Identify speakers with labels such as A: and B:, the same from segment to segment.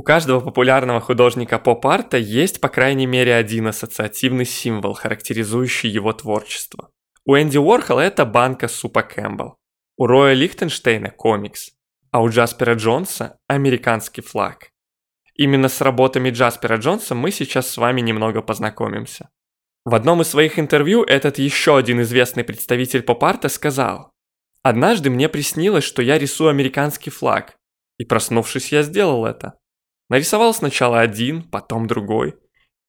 A: У каждого популярного художника поп-арта есть по крайней мере один ассоциативный символ, характеризующий его творчество. У Энди Уорхола это банка супа Кэмпбелл, у Роя Лихтенштейна – комикс, а у Джаспера Джонса – американский флаг. Именно с работами Джаспера Джонса мы сейчас с вами немного познакомимся. В одном из своих интервью этот еще один известный представитель поп-арта сказал «Однажды мне приснилось, что я рисую американский флаг, и проснувшись, я сделал это. Нарисовал сначала один, потом другой.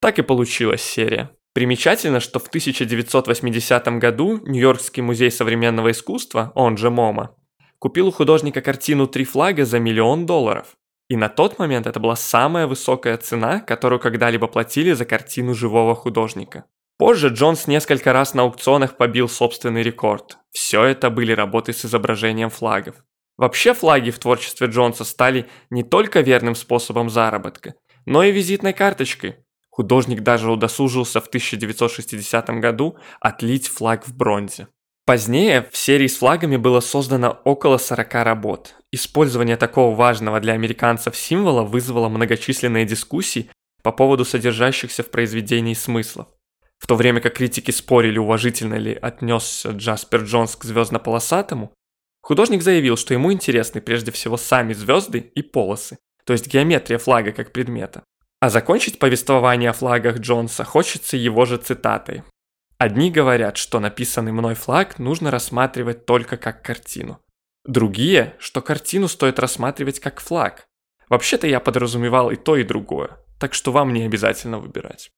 A: Так и получилась серия. Примечательно, что в 1980 году Нью-Йоркский музей современного искусства, он же МОМА, купил у художника картину «Три флага» за миллион долларов. И на тот момент это была самая высокая цена, которую когда-либо платили за картину живого художника. Позже Джонс несколько раз на аукционах побил собственный рекорд. Все это были работы с изображением флагов. Вообще флаги в творчестве Джонса стали не только верным способом заработка, но и визитной карточкой. Художник даже удосужился в 1960 году отлить флаг в бронзе. Позднее в серии с флагами было создано около 40 работ. Использование такого важного для американцев символа вызвало многочисленные дискуссии по поводу содержащихся в произведении смыслов. В то время как критики спорили, уважительно ли отнесся Джаспер Джонс к звездно-полосатому, художник заявил, что ему интересны прежде всего сами звезды и полосы, то есть геометрия флага как предмета. А закончить повествование о флагах Джонса хочется его же цитатой. Одни говорят, что написанный мной флаг нужно рассматривать только как картину. Другие, что картину стоит рассматривать как флаг. Вообще-то я подразумевал и то, и другое, так что вам не обязательно выбирать.